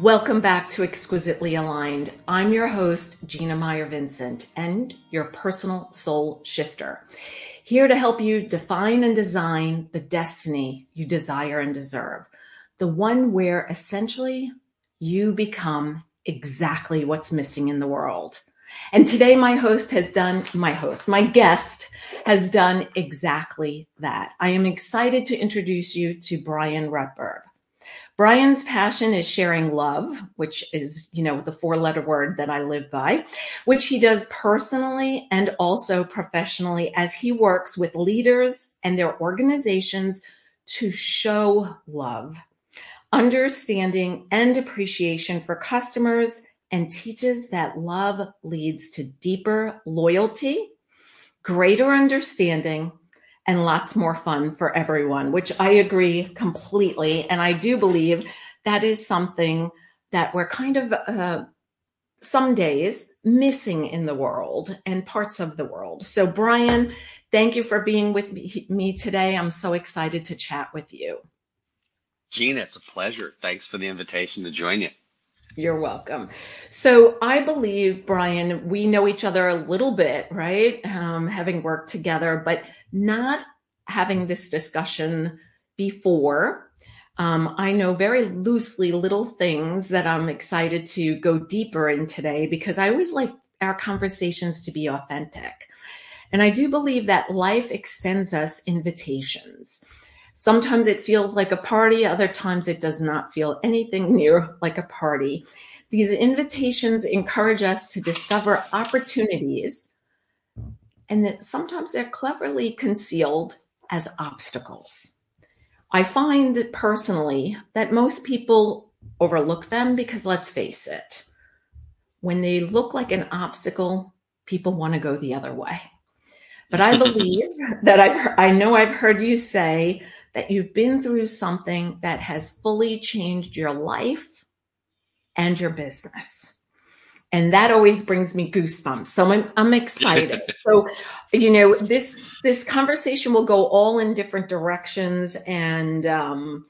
Welcome back to Exquisitely Aligned. I'm your host, Gina Meyer Vincent, and your personal soul shifter. Here to help you define and design the destiny you desire and deserve. The one where essentially you become exactly what's missing in the world. And today, my host has done, my host, my guest has done exactly that. I am excited to introduce you to Bryan Rutberg. Bryan's passion is sharing love, which is, you know, the four letter word that I live by, which he does personally and also professionally as he works with leaders and their organizations to show love, understanding and appreciation for customers and teaches that love leads to deeper loyalty, greater understanding, and lots more fun for everyone, which I agree completely. And I do believe that is something that we're kind of, uh, some days missing in the world and parts of the world. So, Bryan, thank you for being with me today. I'm so excited to chat with you. Gina, it's a pleasure. Thanks for the invitation to join you. You're welcome. So I believe, Bryan, we know each other a little bit, right? Um, having worked together, but not having this discussion before. Um, I know very loosely little things that I'm excited to go deeper in today because I always like our conversations to be authentic. And I do believe that life extends us invitations. Sometimes it feels like a party, other times it does not feel anything near like a party. These invitations encourage us to discover opportunities, and that sometimes they're cleverly concealed as obstacles. I find personally that most people overlook them because let's face it, when they look like an obstacle, people want to go the other way. But I believe that I've, I know I've heard you say that you've been through something that has fully changed your life and your business. And that always brings me goosebumps. So I'm, I'm excited. so, you know, this, this conversation will go all in different directions and, um,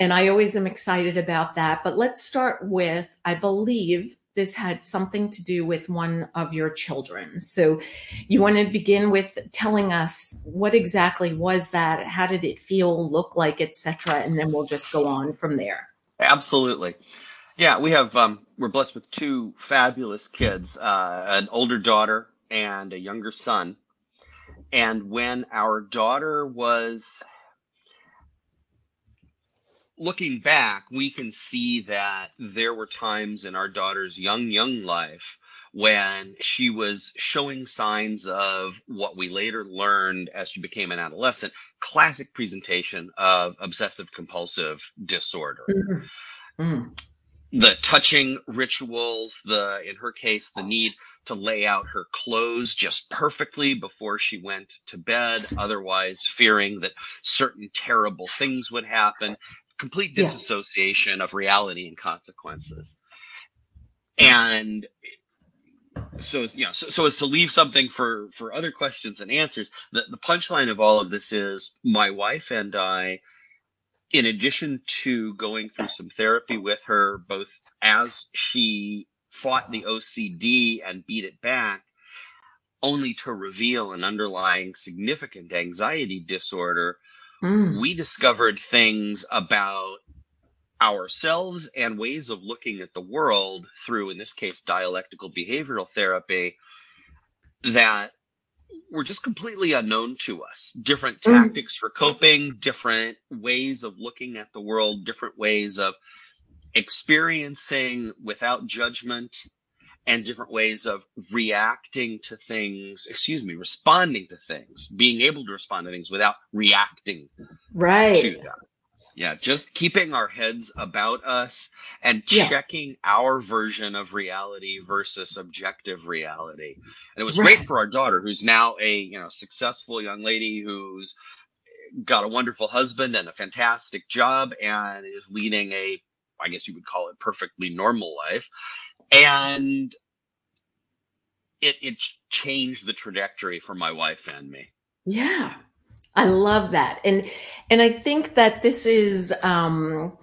and I always am excited about that. But let's start with, I believe this had something to do with one of your children. So you want to begin with telling us what exactly was that? How did it feel, look like, etc. And then we'll just go on from there. Absolutely. Yeah, we have, um, we're blessed with two fabulous kids, uh, an older daughter and a younger son. And when our daughter was looking back, we can see that there were times in our daughter's young, young life when she was showing signs of what we later learned as she became an adolescent classic presentation of obsessive compulsive disorder. Mm-hmm. Mm. The touching rituals, the, in her case, the need to lay out her clothes just perfectly before she went to bed, otherwise fearing that certain terrible things would happen complete disassociation yeah. of reality and consequences. And so you know, so, so as to leave something for for other questions and answers, the, the punchline of all of this is my wife and I, in addition to going through some therapy with her, both as she fought the OCD and beat it back, only to reveal an underlying significant anxiety disorder Mm. We discovered things about ourselves and ways of looking at the world through, in this case, dialectical behavioral therapy that were just completely unknown to us. Different mm. tactics for coping, different ways of looking at the world, different ways of experiencing without judgment and different ways of reacting to things, excuse me, responding to things, being able to respond to things without reacting right. to them. Yeah, just keeping our heads about us and checking yeah. our version of reality versus objective reality. And it was right. great for our daughter, who's now a you know successful young lady who's got a wonderful husband and a fantastic job and is leading a I guess you would call it perfectly normal life and it it changed the trajectory for my wife and me. Yeah. I love that. And and I think that this is um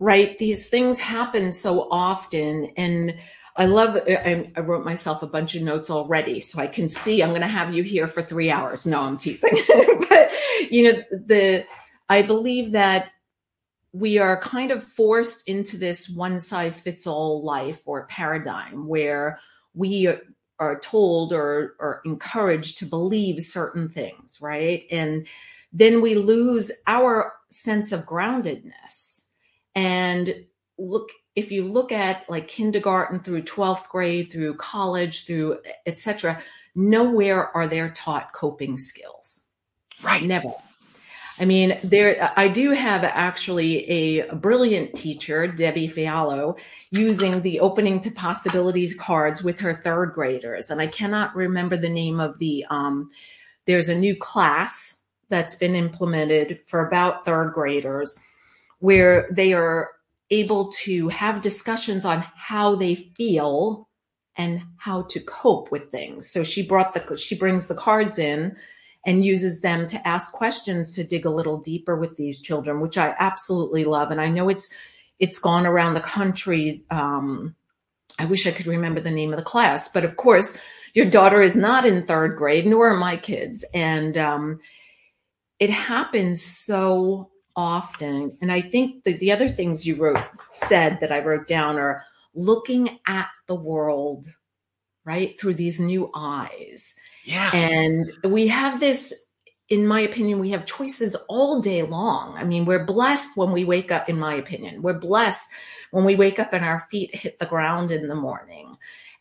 right? These things happen so often. And I love, I, I wrote myself a bunch of notes already so I can see I'm going to have you here for three hours. No, I'm teasing. but, you know, the, I believe that we are kind of forced into this one size fits all life or paradigm where we are told or, or encouraged to believe certain things, right? And then we lose our sense of groundedness. And look, if you look at like kindergarten through 12th grade, through college, through etc., nowhere are there taught coping skills. Right. Never. I mean, there, I do have actually a brilliant teacher, Debbie Fialo, using the opening to possibilities cards with her third graders. And I cannot remember the name of the, um, there's a new class that's been implemented for about third graders where they are able to have discussions on how they feel and how to cope with things. So she brought the, she brings the cards in and uses them to ask questions to dig a little deeper with these children, which I absolutely love. And I know it's it's gone around the country. Um, I wish I could remember the name of the class, but of course, your daughter is not in third grade, nor are my kids, and um, it happens so often. And I think that the other things you wrote said that I wrote down are looking at the world right through these new eyes Yes. and we have this, in my opinion, we have choices all day long. I mean, we're blessed when we wake up, in my opinion, we're blessed when we wake up and our feet hit the ground in the morning,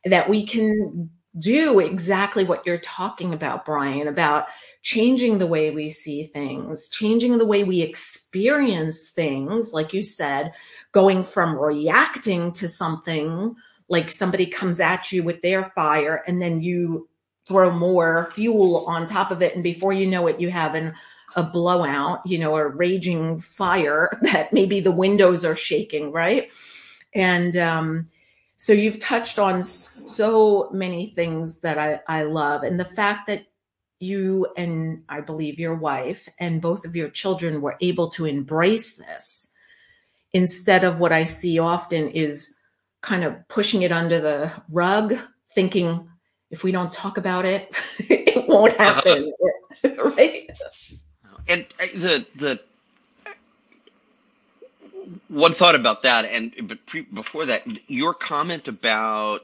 that we can do exactly what you're talking about, Bryan, about changing the way we see things, changing the way we experience things, like you said, going from reacting to something like somebody comes at you with their fire and then you throw more fuel on top of it. And before you know it, you have an, a blowout, you know, a raging fire that maybe the windows are shaking, right? And um, so you've touched on so many things that I, I love. And the fact that you and I believe your wife and both of your children were able to embrace this instead of what I see often is kind of pushing it under the rug, thinking, if we don't talk about it, it won't happen. right. And uh, the, the, one thought about that, and but pre, before that, your comment about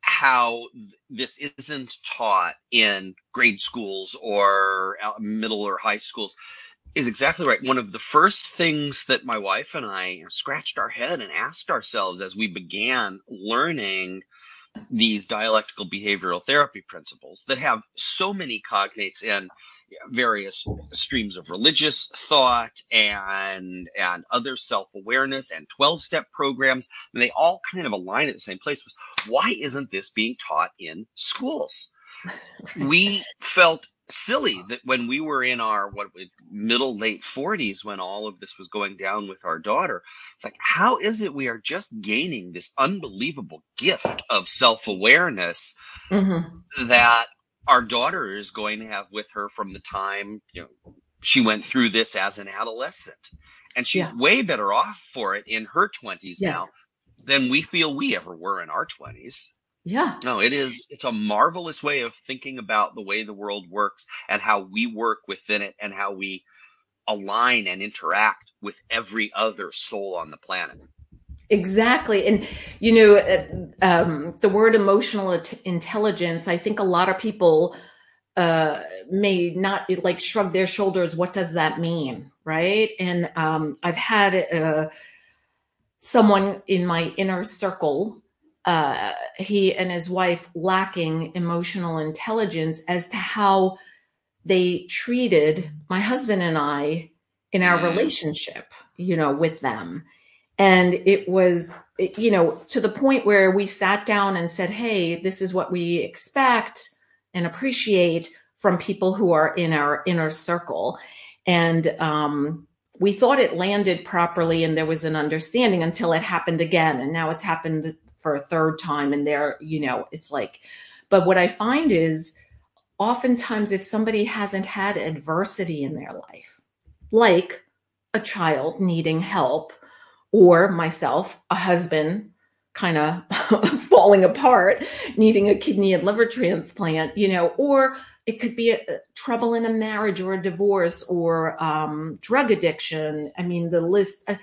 how this isn't taught in grade schools or middle or high schools is exactly right. One of the first things that my wife and I scratched our head and asked ourselves as we began learning these dialectical behavioral therapy principles that have so many cognates in various streams of religious thought and and other self-awareness and 12-step programs and they all kind of align at the same place. Why isn't this being taught in schools? We felt silly that when we were in our what middle late 40s when all of this was going down with our daughter it's like how is it we are just gaining this unbelievable gift of self-awareness mm-hmm. that our daughter is going to have with her from the time you know she went through this as an adolescent and she's yeah. way better off for it in her 20s yes. now than we feel we ever were in our 20s yeah. No, it is. It's a marvelous way of thinking about the way the world works and how we work within it and how we align and interact with every other soul on the planet. Exactly. And, you know, uh, um, the word emotional intelligence, I think a lot of people uh, may not like shrug their shoulders. What does that mean? Right. And um, I've had uh, someone in my inner circle uh, he and his wife lacking emotional intelligence as to how they treated my husband and I in our mm. relationship, you know, with them. And it was, you know, to the point where we sat down and said, Hey, this is what we expect and appreciate from people who are in our inner circle. And, um, we thought it landed properly and there was an understanding until it happened again. And now it's happened for a third time and they're, you know, it's like, but what I find is oftentimes if somebody hasn't had adversity in their life, like a child needing help or myself, a husband kind of falling apart, needing a kidney and liver transplant, you know, or it could be a, a trouble in a marriage or a divorce or um, drug addiction. I mean, the list, uh,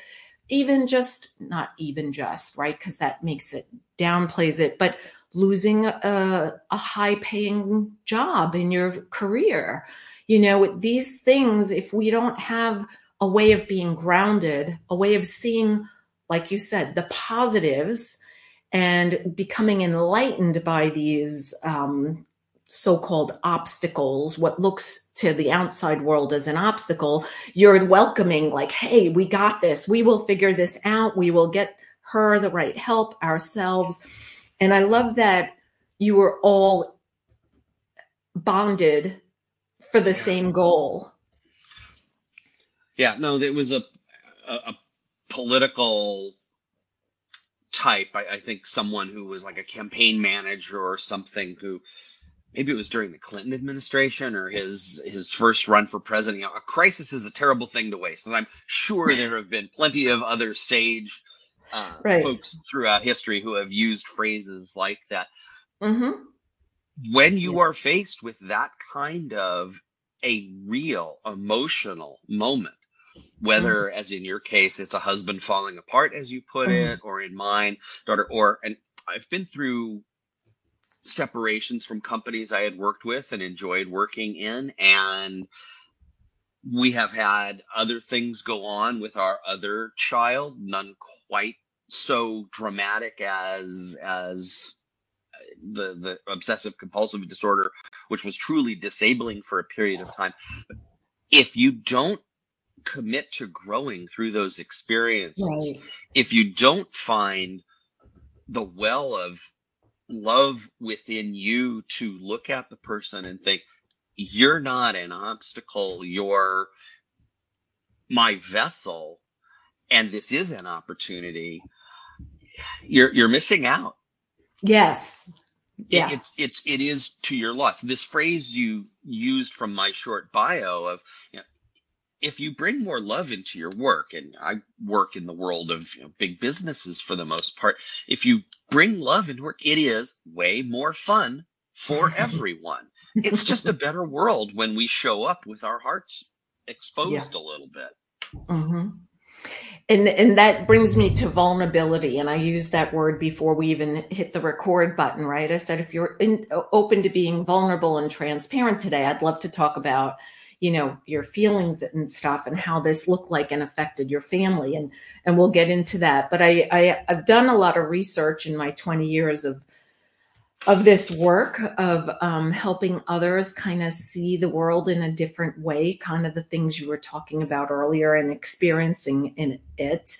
even just, not even just, right? Because that makes it, downplays it, but losing a, a high paying job in your career. You know, these things, if we don't have a way of being grounded, a way of seeing, like you said, the positives and becoming enlightened by these um, so-called obstacles what looks to the outside world as an obstacle you're welcoming like hey we got this. We will figure this out. We will get her the right help ourselves. And i love that you were all bonded for the same goal. Yeah, no, it was a a, a political type. I, I think someone who was like a campaign manager or something who maybe it was during the Clinton administration or his his first run for president. You know, a crisis is a terrible thing to waste, and I'm sure there have been plenty of other sage uh, right. folks throughout history who have used phrases like that. hmm When you are faced with that kind of a real emotional moment, whether as in your case it's a husband falling apart as you put hmm it or in mine daughter or and i've been through separations from companies i had worked with and enjoyed working in and we have had other things go on with our other child none quite so dramatic as as uh, the the obsessive compulsive disorder which was truly disabling for a period of time. If you don't commit to growing through those experiences, right. if you don't find the well of love within you to look at the person and think, you're not an obstacle, you're my vessel, and this is an opportunity, you're you're missing out. yes It, yeah it's it's it is to your loss. This phrase you used from my short bio of you know, if you bring more love into your work, and I work in the world of you know, big businesses for the most part, if you bring love into work, it is way more fun for everyone. It's just a better world when we show up with our hearts yeah exposed a little bit. hmm and and that brings me to vulnerability and i used that word before we even hit the record button right i said if you're in, open to being vulnerable and transparent today i'd love to talk about you know your feelings and stuff and how this looked like and affected your family and and we'll get into that but i, I i've done a lot of research in my 20 years of of this work of um, helping others kind of see the world in a different way, kind of the things you were talking about earlier and experiencing in it.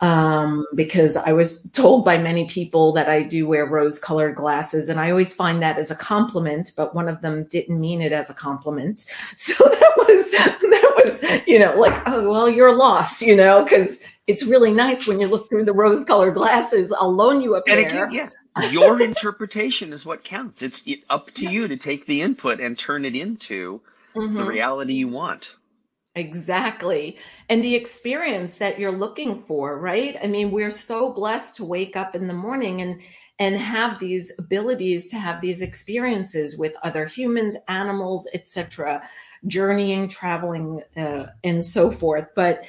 Um, because I was told by many people that I do wear rose colored glasses, and I always find that as a compliment, but one of them didn't mean it as a compliment. So that was, that was, you know, like, oh, well, you're lost, you know, because it's really nice when you look through the rose colored glasses. I'll loan you a And again, pair. yeah, your interpretation is what counts. It's up to you to take the input and turn it into the hmm reality you want. Exactly. And the experience that you're looking for, right? I mean, we're so blessed to wake up in the morning and and have these abilities to have these experiences with other humans, animals, etc., journeying, traveling, uh, and so forth. But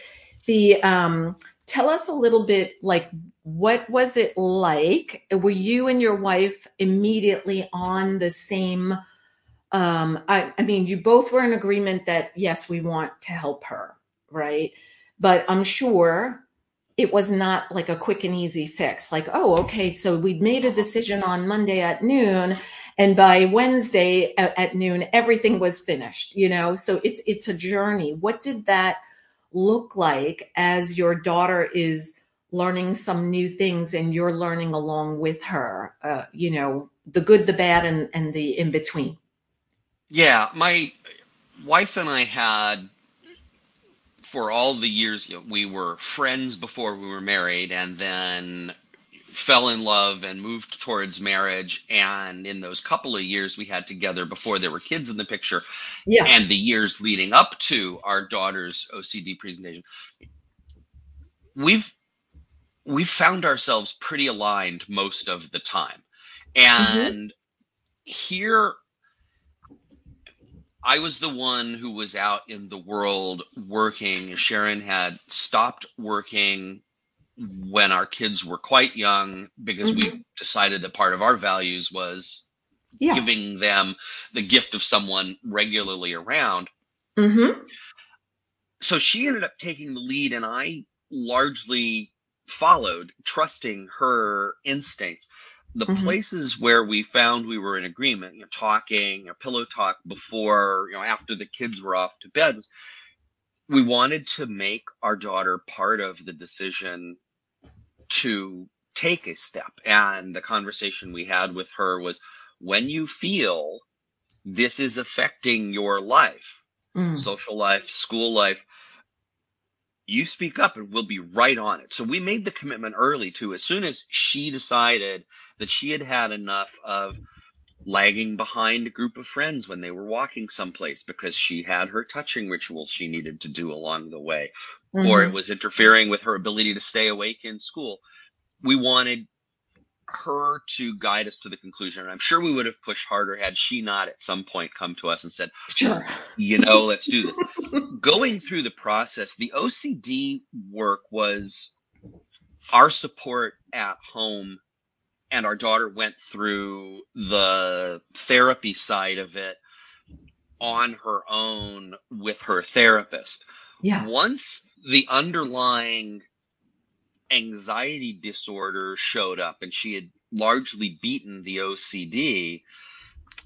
the um, tell us a little bit, like, what was it like? Were you and your wife immediately on the same? Um I, I mean you both were in agreement that yes we want to help her right? But i'm sure it was not like a quick and easy fix. Like oh okay so we made a decision on monday at noon and by wednesday at, at noon everything was finished you know? So it's it's a journey. What did that look like as your daughter is learning some new things and you're learning along with her uh, you know the good the bad and and the in between Yeah, my wife and I had for all the years you know, we were friends before we were married, and then fell in love and moved towards marriage. And in those couple of years we had together before there were kids in the picture Yeah. and the years leading up to our daughter's OCD presentation we've we've found ourselves pretty aligned most of the time. Hmm and here I was the one who was out in the world working. Sharon had stopped working when our kids were quite young because hmm we decided that part of our values was Yeah. giving them the gift of someone regularly around. hmm So she ended up taking the lead, and I largely followed, trusting her instincts. The hmm places where we found we were in agreement, you know, talking or pillow talk before, you know, after the kids were off to bed, was we wanted to make our daughter part of the decision to take a step. And the conversation we had with her was when you feel this is affecting your life, Mm. social life, school life, you speak up and we'll be right on it. So we made the commitment early to as soon as she decided that she had had enough of lagging behind a group of friends when they were walking someplace because she had her touching rituals she needed to do along the way or mm-hmm. it was interfering with her ability to stay awake in school. We wanted her to guide us to the conclusion. And I'm sure we would have pushed harder had she not at some point come to us and said, Sure. you know, let's do this. Going through the process, the OCD work was our support at home, and our daughter went through the therapy side of it on her own with her therapist. Yeah. Once the underlying anxiety disorder showed up and she had largely beaten the OCD,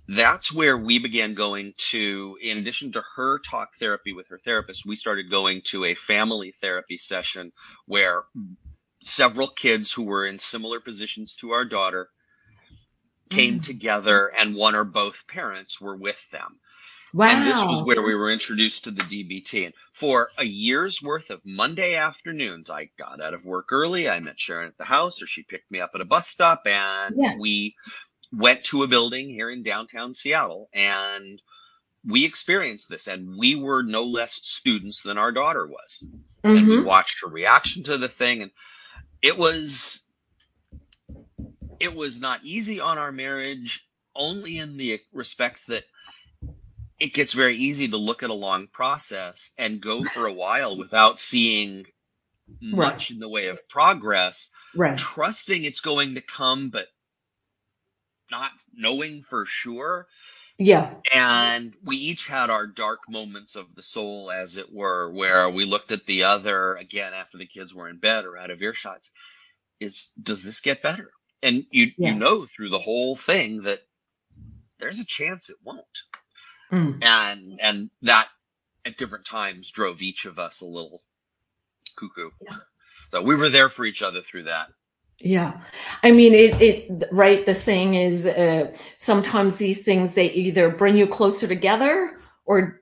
that's where we began going to, in addition to her talk therapy with her therapist, we started going to a family therapy session where several kids who were in similar positions to our daughter came Mm. together and one or both parents were with them. And this was Wow. where we were introduced to the DBT. And for a year's worth of Monday afternoons, I got out of work early. I met Sharon at the house, or she picked me up at a bus stop, and Yeah. we went to a building here in downtown Seattle. And we experienced this, and we were no less students than our daughter was. And we hmm watched her reaction to the thing, and it was it was not easy on our marriage, only in the respect that it gets very easy to look at a long process and go for a while without seeing Right. much in the way of progress, Right. trusting it's going to come, but not knowing for sure. Yeah. And we each had our dark moments of the soul, as it were, where we looked at the other again after the kids were in bed or out of earshots. Is does this get better? And you Yeah. you know through the whole thing that there's a chance it won't. Mm. And and that at different times drove each of us a little cuckoo. Yeah. So we were there for each other through that. Yeah. I mean, it, it, right. The saying is, uh, sometimes these things, they either bring you closer together or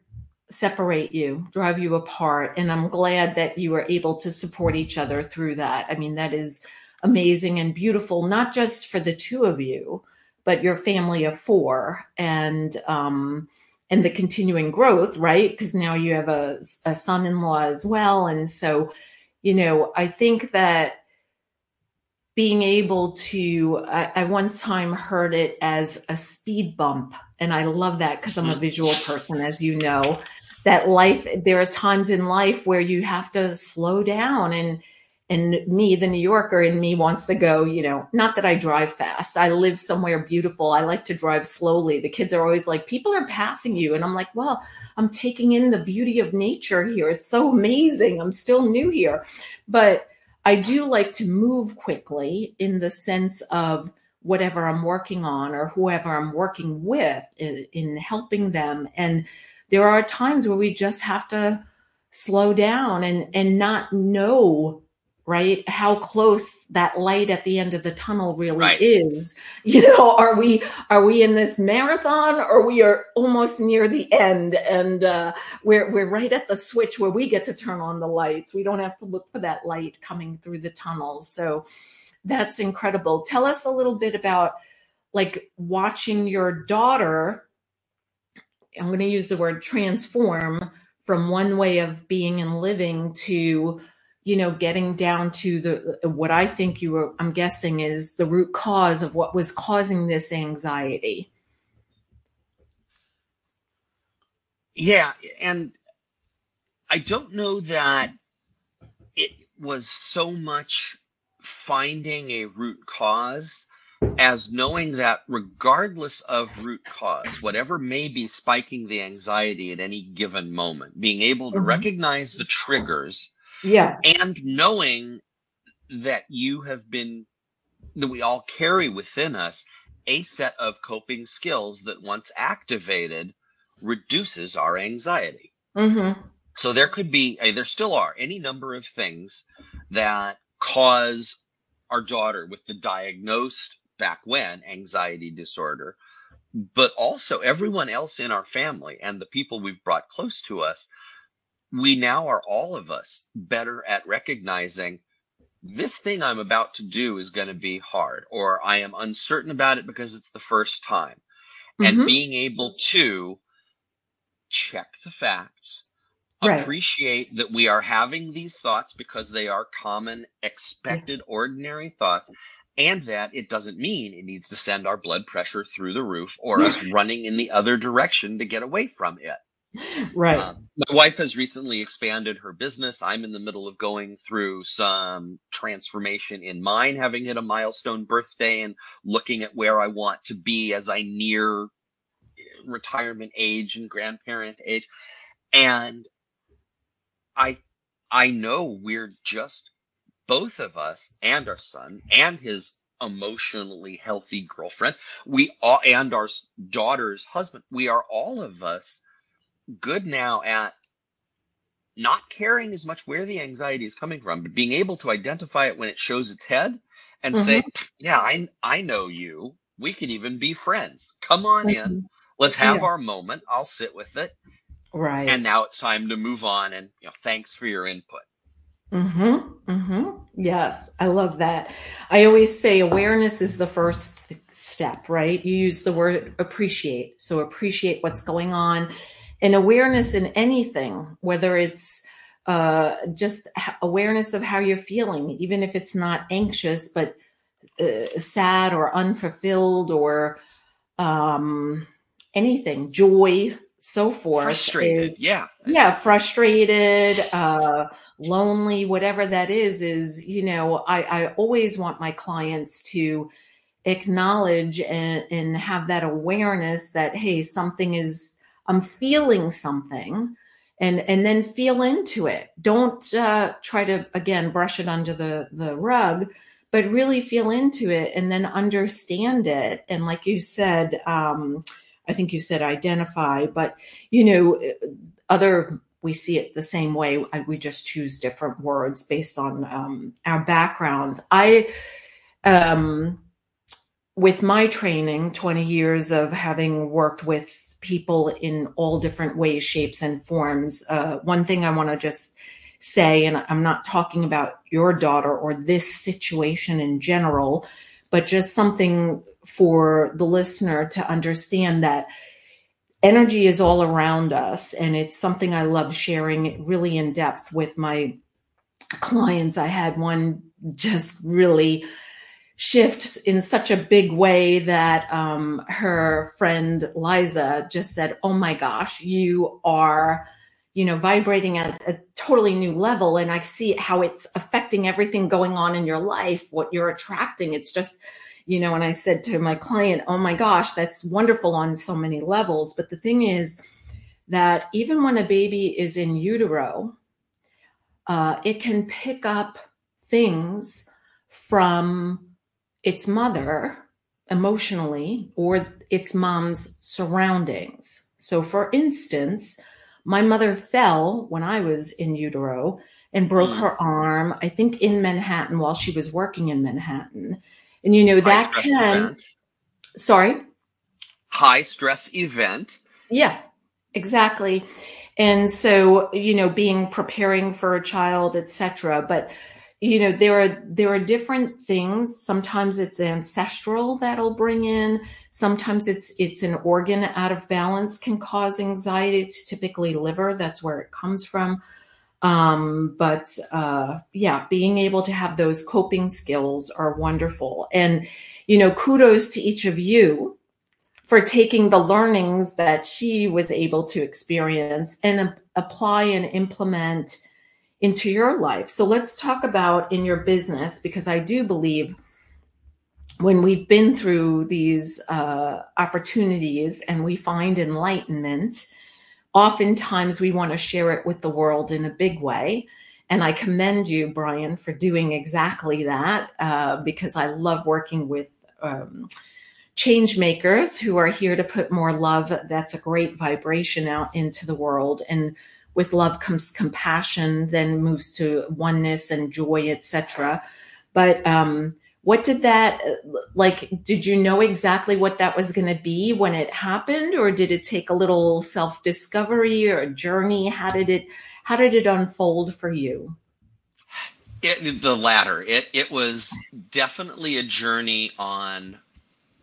separate you, drive you apart. And I'm glad that you were able to support each other through that. I mean, that is amazing and beautiful, not just for the two of you, but your family of four and, um, and the continuing growth, right? Because now you have a, a son-in-law as well. And so, you know, I think that being able to I, I once time heard it as a speed bump and i love that because i'm a visual person as you know that life there are times in life where you have to slow down and and me the new yorker in me wants to go you know not that i drive fast. I live somewhere beautiful. I like to drive slowly. The kids are always like people are passing you. And i'm like well i'm taking in the beauty of nature here. It's so amazing. I'm still new here. But I do like to move quickly in the sense of whatever I'm working on or whoever I'm working with in, in, helping them. And there are times where we just have to slow down and, and not know right how close that light at the end of the tunnel really right. is you know are we are we in this marathon or we are almost near the end and uh, we're we're right at the switch where we get to turn on the lights we don't have to look for that light coming through the tunnel so that's incredible. Tell us a little bit about like watching your daughter. I'm going to use the word transform from one way of being and living to you know getting down to the what i think you were i'm guessing is the root cause of what was causing this anxiety yeah and i don't know that it was so much finding a root cause as knowing that regardless of root cause, whatever may be spiking the anxiety at any given moment, being able to Mhm. recognize the triggers yeah and knowing that you have been, that we all carry within us a set of coping skills that once activated reduces our anxiety. hmm So there could be, uh, there still are any number of things that cause our daughter with the diagnosed back when anxiety disorder, but also everyone else in our family and the people we've brought close to us. We now are all of us better at recognizing this thing I'm about to do is going to be hard, or I am uncertain about it because it's the first time. And Mhm. being able to check the facts, Right. appreciate that we are having these thoughts because they are common, expected, ordinary thoughts, and that it doesn't mean it needs to send our blood pressure through the roof or us running in the other direction to get away from it. Right Um, my wife has recently expanded her business. I'm in the middle of going through some transformation in mine, having hit a milestone birthday and looking at where I want to be as I near retirement age and grandparent age. And I I know we're just both of us and our son and his emotionally healthy girlfriend. We all and our daughter's husband. We are all of us good now at not caring as much where the anxiety is coming from, but being able to identify it when it shows its head and say, yeah, I, I know you. We can even be friends. Come on in. Let's have Yeah. our moment. I'll sit with it. right And now it's time to move on. And you know, thanks for your input. Mm-hmm. Mm-hmm. Yes, I love that. I always say awareness is the first step, right? You use the word appreciate. So appreciate what's going on. And awareness in anything, whether it's uh, just awareness of how you're feeling, even if it's not anxious, but uh, sad or unfulfilled or um, anything, joy, so forth. Frustrated. is- yeah. yeah frustrated uh lonely whatever that is is you know i i always want my clients to acknowledge and, and have that awareness that hey something is i'm feeling something and and then feel into it. Don't uh try to again brush it under the the rug but really feel into it and then understand it. And like you said um i think you said identify but you know other we see it the same way. We just choose different words based on um, our backgrounds. I um, with my training 20 years of having worked with people in all different ways shapes and forms. Uh, one thing i want to just say and i'm not talking about your daughter or this situation in general but just something for the listener to understand that energy is all around us and it's something i love sharing really in depth with my clients. I had one just really shift in such a big way that um, her friend liza just said oh my gosh you are you know vibrating at a totally new level. And i see how it's affecting everything going on in your life what you're attracting. It's just you know and i said to my client oh my gosh that's wonderful on so many levels. But the thing is that even when a baby is in utero uh, it can pick up things from its mother emotionally or its mom's surroundings so for instance my mother fell when i was in utero and broke Mm. her arm i think in manhattan while she was working in manhattan and you know that can event. sorry High stress event. yeah exactly and so you know being preparing for a child etc but you know there are there are different things. Sometimes it's ancestral that'll bring in. Sometimes it's it's an organ out of balance can cause anxiety. It's typically liver. That's where it comes from. Um, but uh, yeah being able to have those coping skills are wonderful. And you know kudos to each of you for taking the learnings that she was able to experience and apply and implement into your life. So let's talk about in your business, because I do believe when we've been through these uh, opportunities and we find enlightenment, oftentimes we want to share it with the world in a big way. And I commend you, Bryan, for doing exactly that uh, because I love working with um, change makers who are here to put more love. That's a great vibration out into the world. And with love comes compassion, then moves to oneness and joy, etc. But um, what did that like? Did you know exactly what that was going to be when it happened, or did it take a little self discovery or a journey? How did it How did it unfold for you? It, the latter. It it was definitely a journey on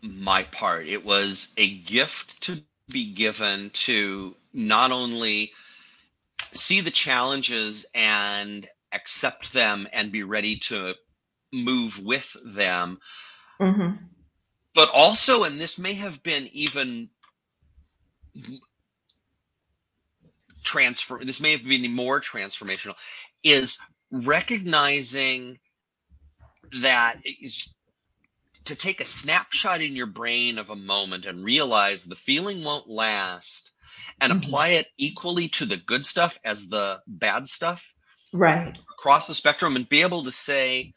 my part. It was a gift to be given to not only see the challenges and accept them and be ready to move with them. Mm-hmm. But also, and this may have been even transfer, this may have been more transformational, is recognizing that to take a snapshot in your brain of a moment and realize the feeling won't last and mm-hmm. apply it equally to the good stuff as the bad stuff. Right. Across the spectrum and be able to say,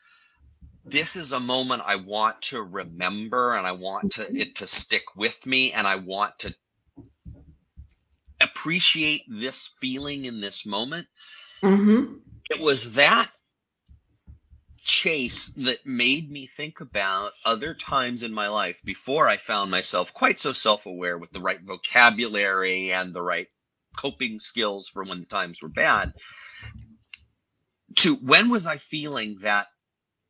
this is a moment I want to remember and I want to it to stick with me and I want to appreciate this feeling in this moment. Mm-hmm. It was that chase that made me think about other times in my life before I found myself quite so self aware with the right vocabulary and the right coping skills for when the times were bad. To when was I feeling that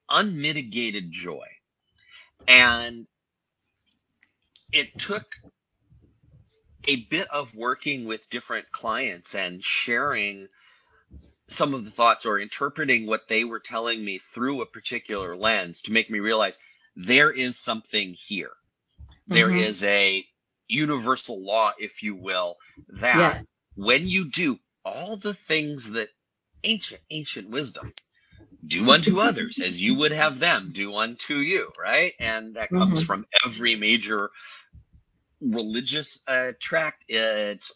unmitigated joy? And it took a bit of working with different clients and sharing some of the thoughts or interpreting what they were telling me through a particular lens to make me realize there is something here. Mm-hmm. There is a universal law, if you will, that yes. when you do all the things that ancient, ancient wisdom do unto others as you would have them do unto you, right? And that comes mm-hmm. from every major religious uh, tract. It's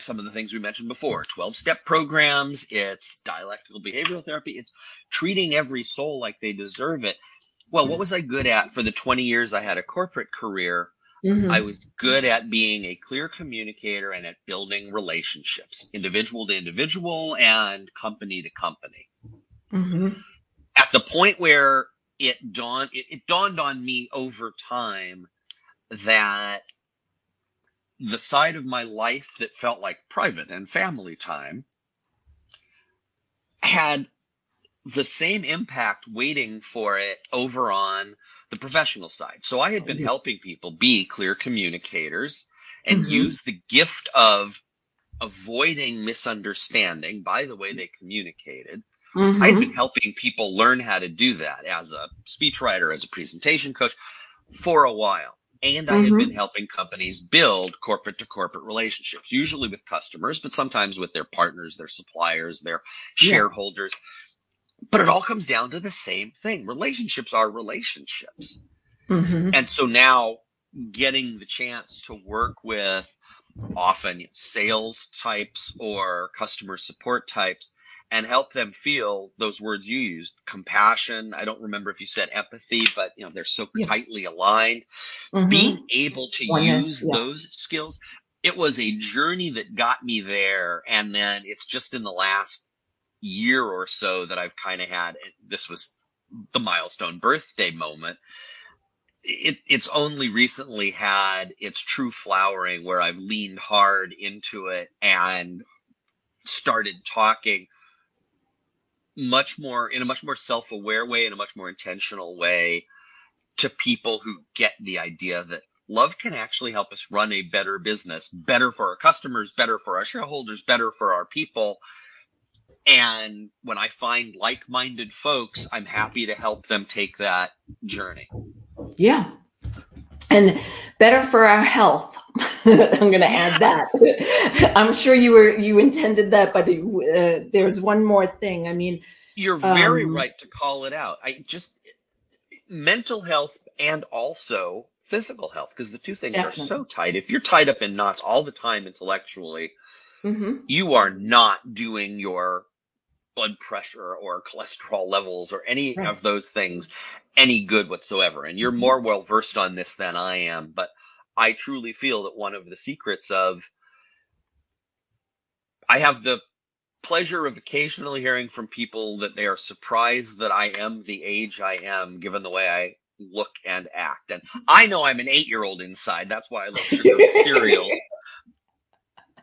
some of the things we mentioned before 12 step programs, it's dialectical behavioral therapy, it's treating every soul like they deserve it. Well, what was I good at for the 20 years I had a corporate career? Mm-hmm. I was good at being a clear communicator and at building relationships, individual to individual and company to company. Mm-hmm. At the point where it dawned, it, it dawned on me over time that the side of my life that felt like private and family time had the same impact waiting for it over on the professional side. So I had been helping people be clear communicators and mm-hmm. use the gift of avoiding misunderstanding by the way they communicated. Mm-hmm. I had been helping people learn how to do that as a speechwriter, as a presentation coach for a while. And I mm-hmm. had been helping companies build corporate to corporate relationships, usually with customers, but sometimes with their partners, their suppliers, their shareholders. Yeah. But it all comes down to the same thing. Relationships are relationships. Mm-hmm. And so now getting the chance to work with often sales types or customer support types and help them feel those words you used compassion i don't remember if you said empathy but you know they're so yeah. tightly aligned mm-hmm. being able to use yeah. those skills it was a journey that got me there and then it's just in the last year or so that i've kind of had this was the milestone birthday moment it, it's only recently had its true flowering where I've leaned hard into it and started talking much more in a much more self-aware way in a much more intentional way to people who get the idea that love can actually help us run a better business better for our customers better for our shareholders better for our people. And when i find like-minded folks i'm happy to help them take that journey. Yeah. And better for our health i'm going to add that i'm sure you were you intended that but uh, there's one more thing i mean you're very um, right to call it out i just mental health and also physical health because the two things definitely. are so tight if you're tied up in knots all the time intellectually mm-hmm. you are not doing your blood pressure or cholesterol levels or any right. of those things any good whatsoever. And you're mm-hmm. more well versed on this than I am, but I truly feel that one of the secrets of I have the pleasure of occasionally hearing from people that they are surprised that I am the age I am given the way I look and act. And I know I'm an eight year old inside. That's why I love cereals.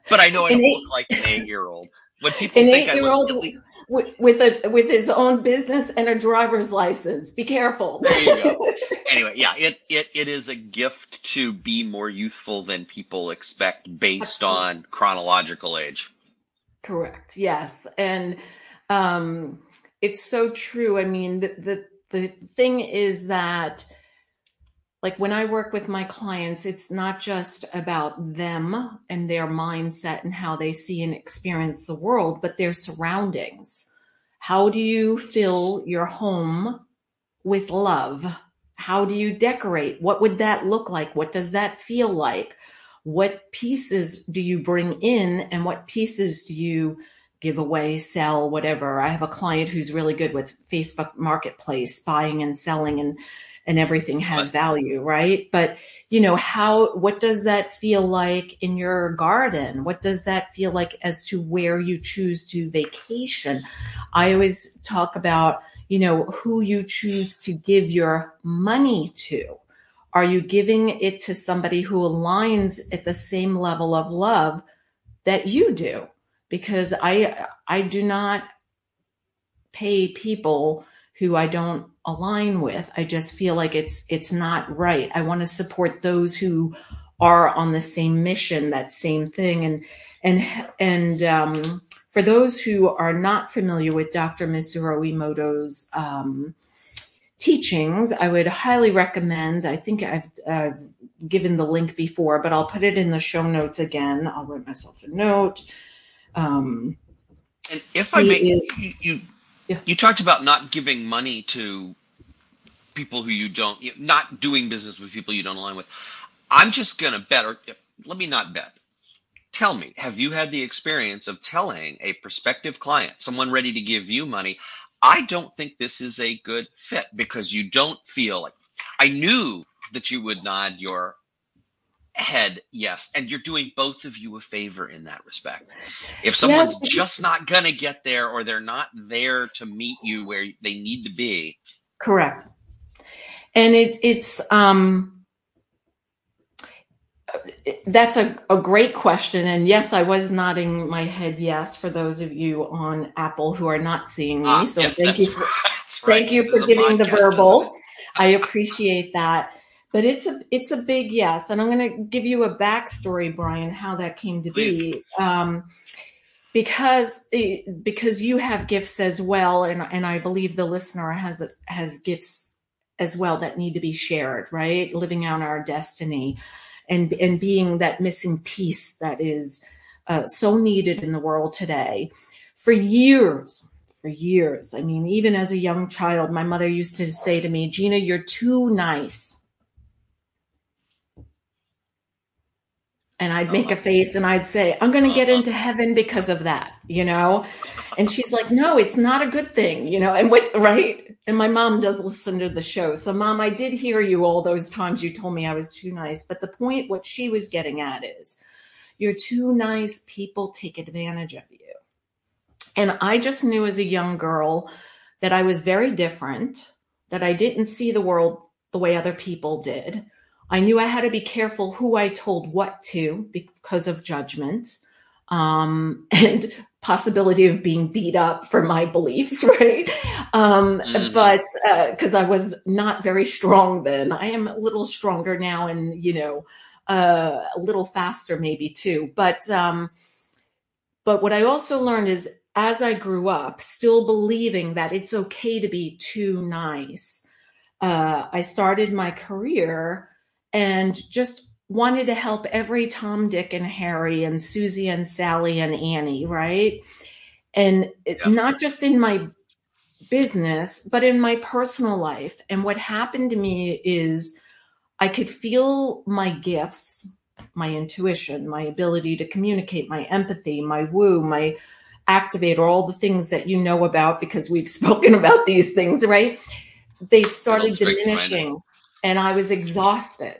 But I know I don't look like an eight year old. When people an eight year old with, with a with his own business and a driver's license. Be careful. There you go. anyway, yeah, it, it it is a gift to be more youthful than people expect based Absolutely. on chronological age. Correct. Yes, and um, it's so true. I mean, the the the thing is that like when I work with my clients, it's not just about them and their mindset and how they see and experience the world, but their surroundings. How do you fill your home with love? How do you decorate? What would that look like? What does that feel like? What pieces do you bring in and what pieces do you give away, sell, whatever? I have a client who's really good with Facebook Marketplace, buying and selling and and everything has value, right? But you know, how what does that feel like in your garden? What does that feel like as to where you choose to vacation? I always talk about, you know, who you choose to give your money to. Are you giving it to somebody who aligns at the same level of love that you do? Because I I do not pay people who I don't align with. I just feel like it's it's not right. I want to support those who are on the same mission, that same thing. And and and um, for those who are not familiar with Dr. Masaru Emoto's um, teachings, I would highly recommend. I think I've, I've given the link before, but I'll put it in the show notes again. I'll write myself a note. Um, and if I may, is, you, you yeah. You talked about not giving money to people who you don't, not doing business with people you don't align with. I'm just going to bet, or let me not bet. Tell me, have you had the experience of telling a prospective client, someone ready to give you money, I don't think this is a good fit because you don't feel like I knew that you would nod your head, yes. And you're doing both of you a favor in that respect. If someone's yes. just not going to get there or they're not there to meet you where they need to be. Correct. And it's, it's, um, that's a, a great question. And yes, I was nodding my head yes for those of you on Apple who are not seeing me. Ah, so yes, thank you for, right. thank you for giving the verbal. I appreciate that but it's a it's a big yes. And i'm going to give you a backstory bryan how that came to Please. be um, because because you have gifts as well and and i believe the listener has has gifts as well that need to be shared right? Living out our destiny and and being that missing piece that is uh, so needed in the world today. For years for years i mean even as a young child my mother used to say to me gina you're too nice and I'd oh, make a face and I'd say, I'm going to get uh-huh. into heaven because of that, you know? And she's like, no, it's not a good thing, you know? And what, right? And my mom does listen to the show. So, mom, I did hear you all those times you told me I was too nice. But the point, what she was getting at is, you're too nice. People take advantage of you. And I just knew as a young girl that I was very different, that I didn't see the world the way other people did I knew I had to be careful who I told what to because of judgment. Um, and possibility of being beat up for my beliefs, right? Um, mm-hmm. But because uh, I was not very strong then, I am a little stronger now, and you know, uh, a little faster maybe too. But um, but what I also learned is as I grew up, still believing that it's okay to be too nice. Uh, I started my career and just wanted to help every Tom, Dick, and Harry, and Susie, and Sally, and Annie, right? And yes. not just in my business, but in my personal life. And what happened to me is I could feel my gifts, my intuition, my ability to communicate, my empathy, my woo, my activator, all the things that you know about because we've spoken about these things, right? They started diminishing and I was exhausted.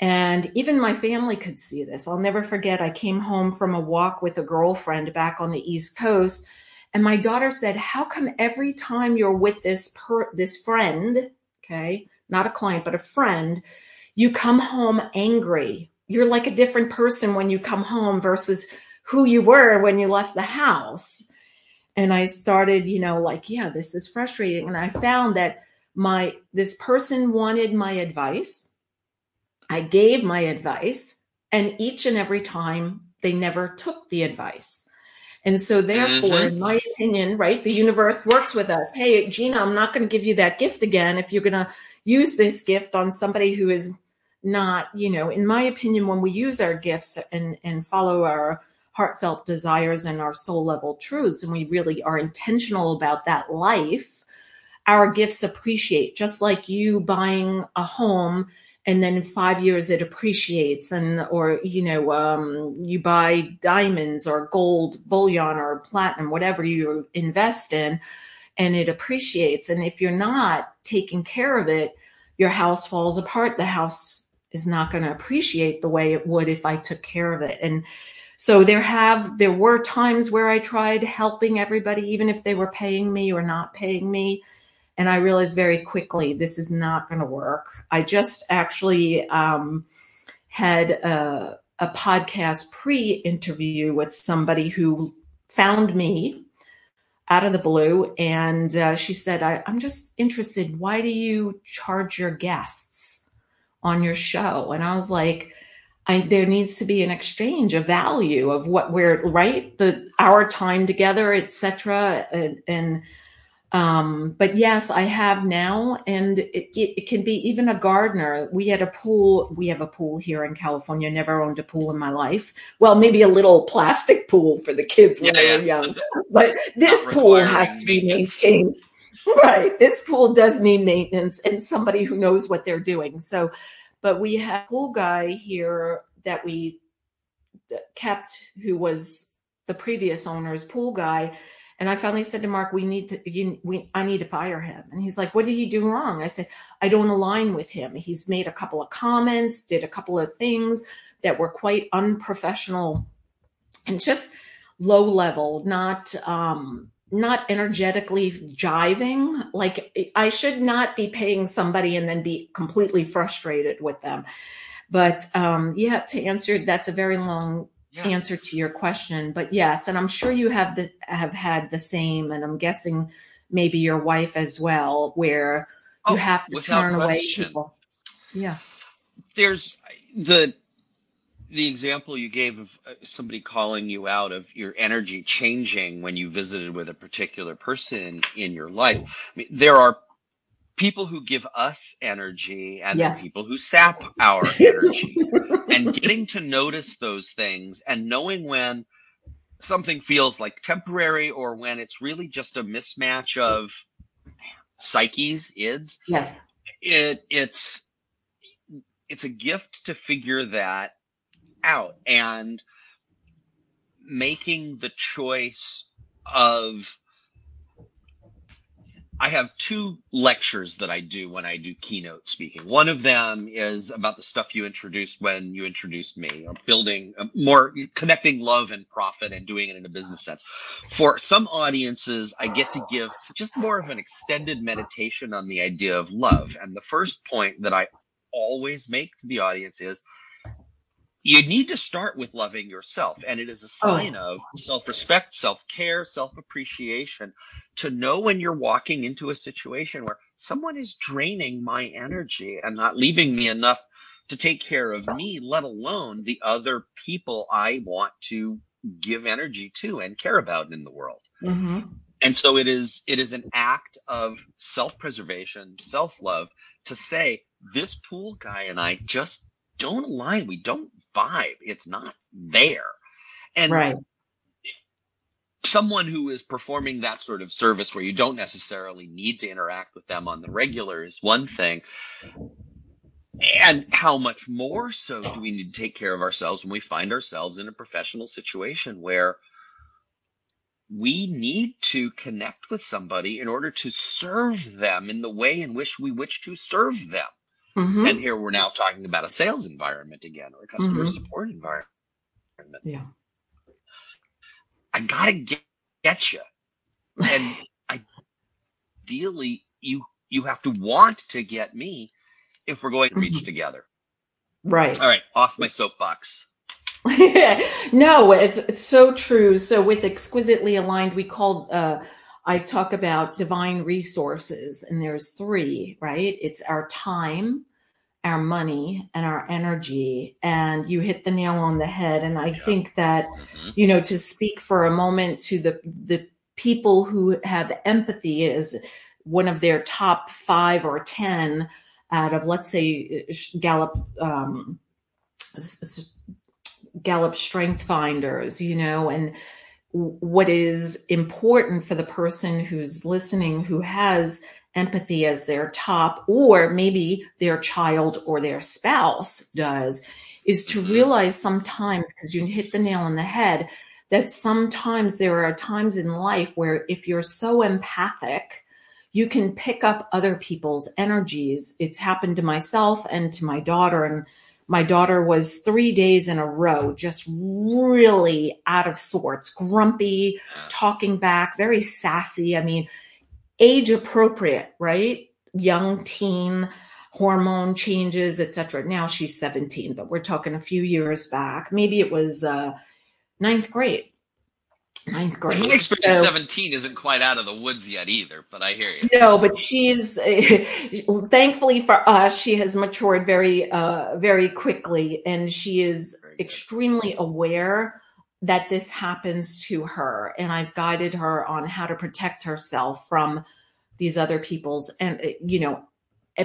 And even my family could see this. I'll never forget, I came home from a walk with a girlfriend back on the East Coast. And my daughter said, How come every time you're with this per- this friend, okay, not a client, but a friend, you come home angry? You're like a different person when you come home versus who you were when you left the house. And I started, you know, like, yeah, this is frustrating. And I found that my this person wanted my advice I gave my advice, and each and every time they never took the advice. And so, therefore, mm-hmm. in my opinion, right, the universe works with us. Hey, Gina, I'm not going to give you that gift again if you're going to use this gift on somebody who is not, you know, in my opinion, when we use our gifts and, and follow our heartfelt desires and our soul level truths, and we really are intentional about that life, our gifts appreciate, just like you buying a home and then in five years it appreciates and or you know um, you buy diamonds or gold bullion or platinum whatever you invest in and it appreciates. And if you're not taking care of it your house falls apart. The house is not going to appreciate the way it would if i took care of it. And so there have there were times where i tried helping everybody even if they were paying me or not paying me and I realized very quickly this is not going to work. I just actually um, had a, a podcast pre interview with somebody who found me out of the blue. And uh, she said, I, I'm just interested. Why do you charge your guests on your show? And I was like, I, there needs to be an exchange of value of what we're right the our time together etc and, and um, but yes, I have now, and it, it, it, can be even a gardener. We had a pool. We have a pool here in California. Never owned a pool in my life. Well, maybe a little plastic pool for the kids when yeah, they were young. But this pool has to be maintained. Right. This pool does need maintenance and somebody who knows what they're doing. So, but we have a pool guy here that we kept who was the previous owner's pool guy and I finally said to Mark, "We need to. You, we, I need to fire him." And he's like, "What did he do wrong?" I said, "I don't align with him. He's made a couple of comments, did a couple of things that were quite unprofessional, and just low level, not um, not energetically jiving. Like I should not be paying somebody and then be completely frustrated with them." But um, yeah, to answer, that's a very long yeah. answer to your question, but yes, and I'm sure you have the have had the same, and I'm guessing maybe your wife as well, where you oh, have to turn question. away people. Yeah, there's the the example you gave of uh, somebody calling you out of your energy changing when you visited with a particular person in your life. I mean, there are people who give us energy and yes. the people who sap our energy. and getting to notice those things and knowing when something feels like temporary or when it's really just a mismatch of psyches, ids. Yes. It it's it's a gift to figure that out and making the choice of I have two lectures that I do when I do keynote speaking. One of them is about the stuff you introduced when you introduced me, building uh, more connecting love and profit and doing it in a business sense. For some audiences, I get to give just more of an extended meditation on the idea of love. And the first point that I always make to the audience is you need to start with loving yourself. And it is a sign oh. of self respect, self care, self appreciation to know when you're walking into a situation where someone is draining my energy and not leaving me enough to take care of me, let alone the other people I want to give energy to and care about in the world. Mm-hmm. And so it is, it is an act of self preservation, self love to say, this pool guy and I just don't align. We don't vibe. It's not there. And right. someone who is performing that sort of service where you don't necessarily need to interact with them on the regular is one thing. And how much more so do we need to take care of ourselves when we find ourselves in a professional situation where we need to connect with somebody in order to serve them in the way in which we wish to serve them. Mm-hmm. And here we're now talking about a sales environment again or a customer mm-hmm. support environment. Yeah. I gotta get, get you. And ideally you you have to want to get me if we're going to reach mm-hmm. together. Right. All right, off my soapbox. no, it's, it's so true. So with exquisitely aligned, we call uh, I talk about divine resources, and there's three, right? It's our time, our money, and our energy. And you hit the nail on the head. And I yeah. think that, mm-hmm. you know, to speak for a moment to the the people who have empathy is one of their top five or ten out of, let's say, Gallup. Um, Gallup Strength Finders, you know, and what is important for the person who's listening who has empathy as their top, or maybe their child or their spouse does, is to mm-hmm. realize sometimes, because you hit the nail on the head, that sometimes there are times in life where if you're so empathic, you can pick up other people's energies. It's happened to myself and to my daughter. And my daughter was three days in a row, just really out of sorts, grumpy, talking back, very sassy. I mean, age appropriate, right? Young teen, hormone changes, etc. Now she's 17, but we're talking a few years back. Maybe it was uh, ninth grade ninth grade. My experience so, 17 isn't quite out of the woods yet either, but I hear you. No, but she's thankfully for us, she has matured very, uh, very quickly, and she is extremely aware that this happens to her. And I've guided her on how to protect herself from these other people's and you know,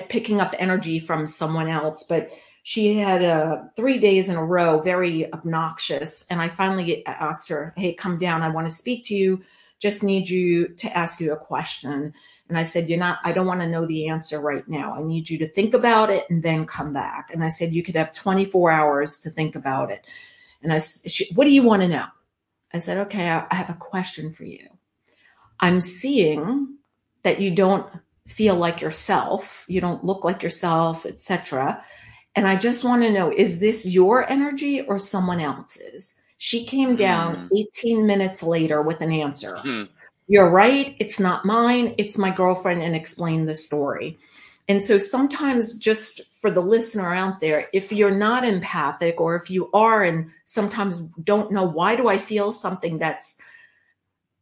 picking up energy from someone else, but she had uh, three days in a row, very obnoxious. And I finally asked her, Hey, come down. I want to speak to you. Just need you to ask you a question. And I said, You're not, I don't want to know the answer right now. I need you to think about it and then come back. And I said, You could have 24 hours to think about it. And I said, What do you want to know? I said, Okay, I have a question for you. I'm seeing that you don't feel like yourself, you don't look like yourself, etc. And I just want to know is this your energy or someone else's? She came down mm. 18 minutes later with an answer. Mm. You're right. It's not mine. It's my girlfriend, and explained the story. And so sometimes, just for the listener out there, if you're not empathic or if you are and sometimes don't know why do I feel something that's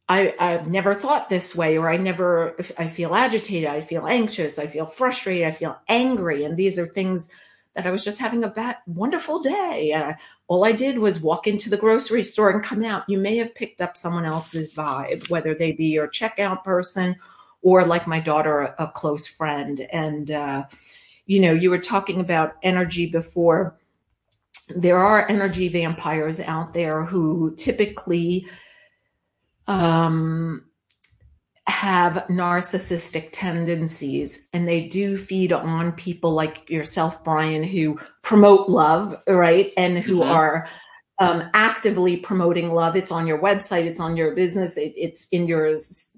I, I've never thought this way, or I never, I feel agitated, I feel anxious, I feel frustrated, I feel angry. And these are things that I was just having a wonderful day. And all I did was walk into the grocery store and come out. You may have picked up someone else's vibe, whether they be your checkout person or like my daughter, a, a close friend. And, uh, you know, you were talking about energy before. There are energy vampires out there who typically um, have narcissistic tendencies and they do feed on people like yourself, Bryan, who promote love, right? And who mm-hmm. are um, actively promoting love. It's on your website, it's on your business, it, it's in your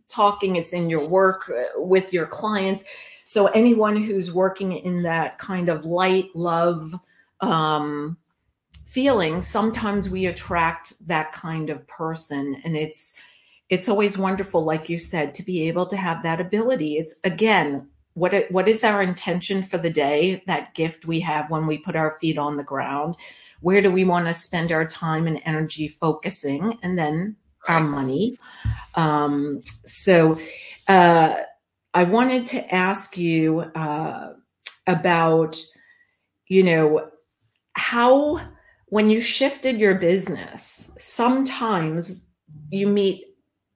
talking, it's in your work uh, with your clients. So anyone who's working in that kind of light love um, feeling, sometimes we attract that kind of person. And it's, it's always wonderful, like you said, to be able to have that ability. It's again, what it, what is our intention for the day? That gift we have when we put our feet on the ground. Where do we want to spend our time and energy focusing, and then our money. Um, so, uh, I wanted to ask you uh, about, you know, how when you shifted your business, sometimes you meet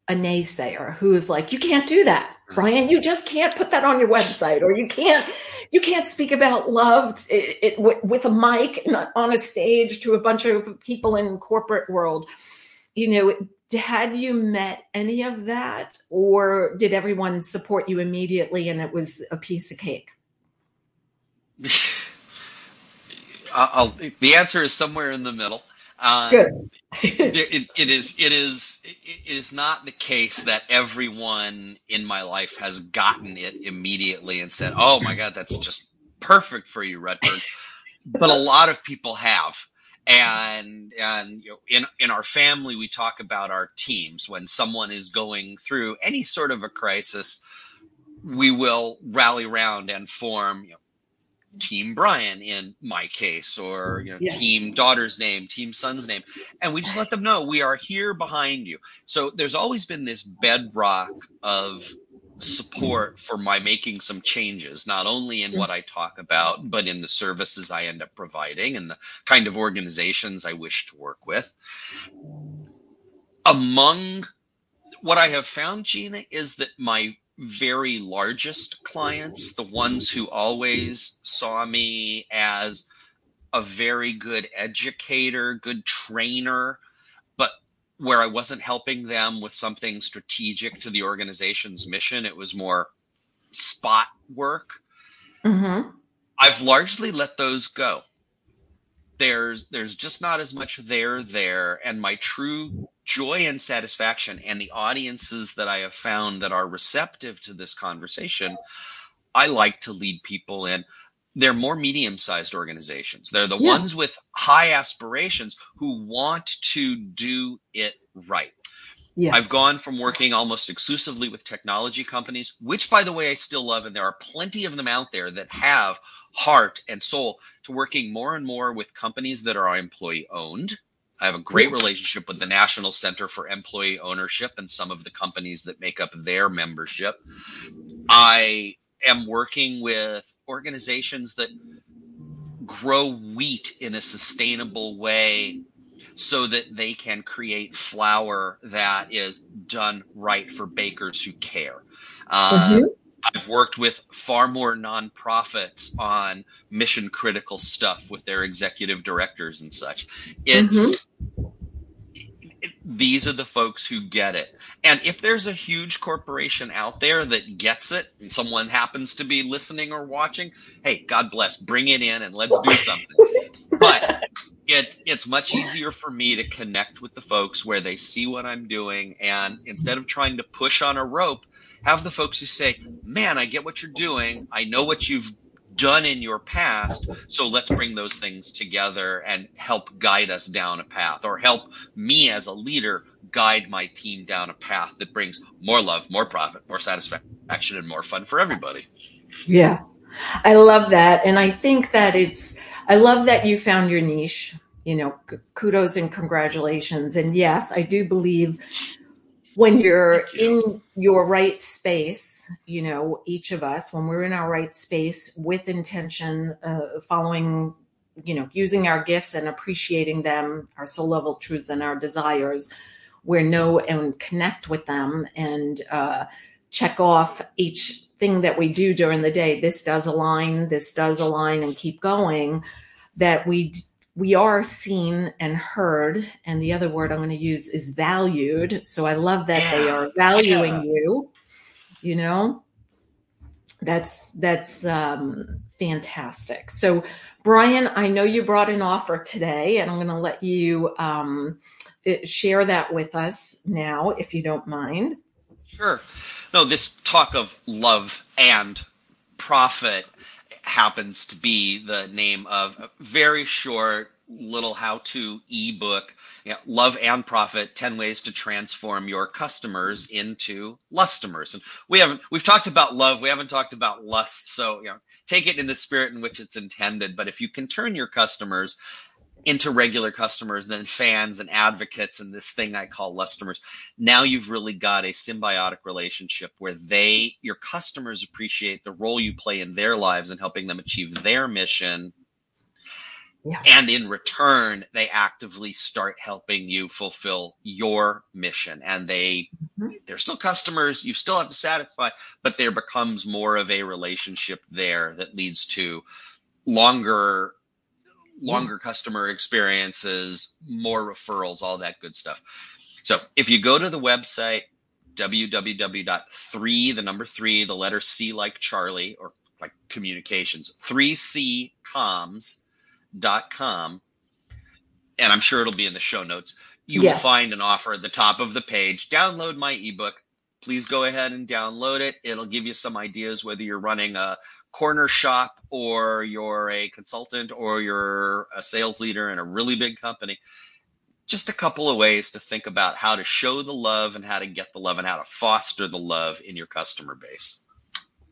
a naysayer who's like, you can't do that, mm-hmm. Bryan. You just can't put that on your website, or you can't you can't speak about love it, it, with a mic on a stage to a bunch of people in corporate world. You know, had you met any of that, or did everyone support you immediately and it was a piece of cake? I'll, the answer is somewhere in the middle. Uh, Good. it, it is. It is. It is not the case that everyone in my life has gotten it immediately and said, "Oh my God, that's just perfect for you, Redford." but a lot of people have, and and you know, in in our family, we talk about our teams when someone is going through any sort of a crisis. We will rally around and form you know, team Bryan in my case, or you know, yeah. team daughter's name, team son's name, and we just let them know we are here behind you. So there's always been this bedrock of support for my making some changes, not only in what I talk about, but in the services I end up providing and the kind of organizations I wish to work with. Among what I have found, Gina, is that my very largest clients, the ones who always saw me as a very good educator, good trainer, but where I wasn't helping them with something strategic to the organization's mission, it was more spot work. Mm-hmm. I've largely let those go. There's there's just not as much there there, and my true joy and satisfaction and the audiences that I have found that are receptive to this conversation, I like to lead people in. They're more medium sized organizations. They're the yeah. ones with high aspirations who want to do it right. Yeah. I've gone from working almost exclusively with technology companies, which by the way, I still love. And there are plenty of them out there that have heart and soul to working more and more with companies that are employee owned I have a great relationship with the National Center for Employee Ownership and some of the companies that make up their membership. I am working with organizations that grow wheat in a sustainable way so that they can create flour that is done right for bakers who care. Uh, mm-hmm. I've worked with far more nonprofits on mission critical stuff with their executive directors and such. It's mm-hmm. it, these are the folks who get it. And if there's a huge corporation out there that gets it, and someone happens to be listening or watching, hey, God bless, bring it in and let's do something. but it, it's much easier for me to connect with the folks where they see what I'm doing. And instead of trying to push on a rope, have the folks who say, man, I get what you're doing. I know what you've done in your past. So let's bring those things together and help guide us down a path or help me as a leader guide my team down a path that brings more love, more profit, more satisfaction, and more fun for everybody. Yeah. I love that. And I think that it's, I love that you found your niche. You know, kudos and congratulations. And yes, I do believe when you're in your right space, you know, each of us, when we're in our right space with intention, uh, following, you know, using our gifts and appreciating them, our soul level truths and our desires, we know and connect with them and uh, check off each thing that we do during the day. This does align, this does align, and keep going. That we we are seen and heard. And the other word I'm going to use is valued. So I love that yeah. they are valuing yeah. you, you know, that's, that's, um, fantastic. So Bryan, I know you brought an offer today and I'm going to let you, um, share that with us now, if you don't mind. Sure. No, this talk of love and profit happens to be the name of a very short little how-to ebook, you know, Love and Profit: Ten Ways to Transform Your Customers into Lustomers. And we haven't we've talked about love, we haven't talked about lust. So you know, take it in the spirit in which it's intended. But if you can turn your customers into regular customers, then fans and advocates, and this thing I call lustomers. Now you've really got a symbiotic relationship where they, your customers, appreciate the role you play in their lives and helping them achieve their mission Yeah. and in return they actively start helping you fulfill your mission and they Mhm. they're still customers you still have to satisfy but there becomes more of a relationship there that leads to longer Mm-hmm. longer customer experiences more referrals all that good stuff so if you go to the website www.3 the number 3 the letter c like charlie or like communications 3c comms dot com, and I'm sure it'll be in the show notes. You will find an offer at the top of the page. Download my ebook. Please go ahead and download it. It'll give you some ideas whether you're running a corner shop or you're a consultant or you're a sales leader in a really big company. Just a couple of ways to think about how to show the love and how to get the love and how to foster the love in your customer base.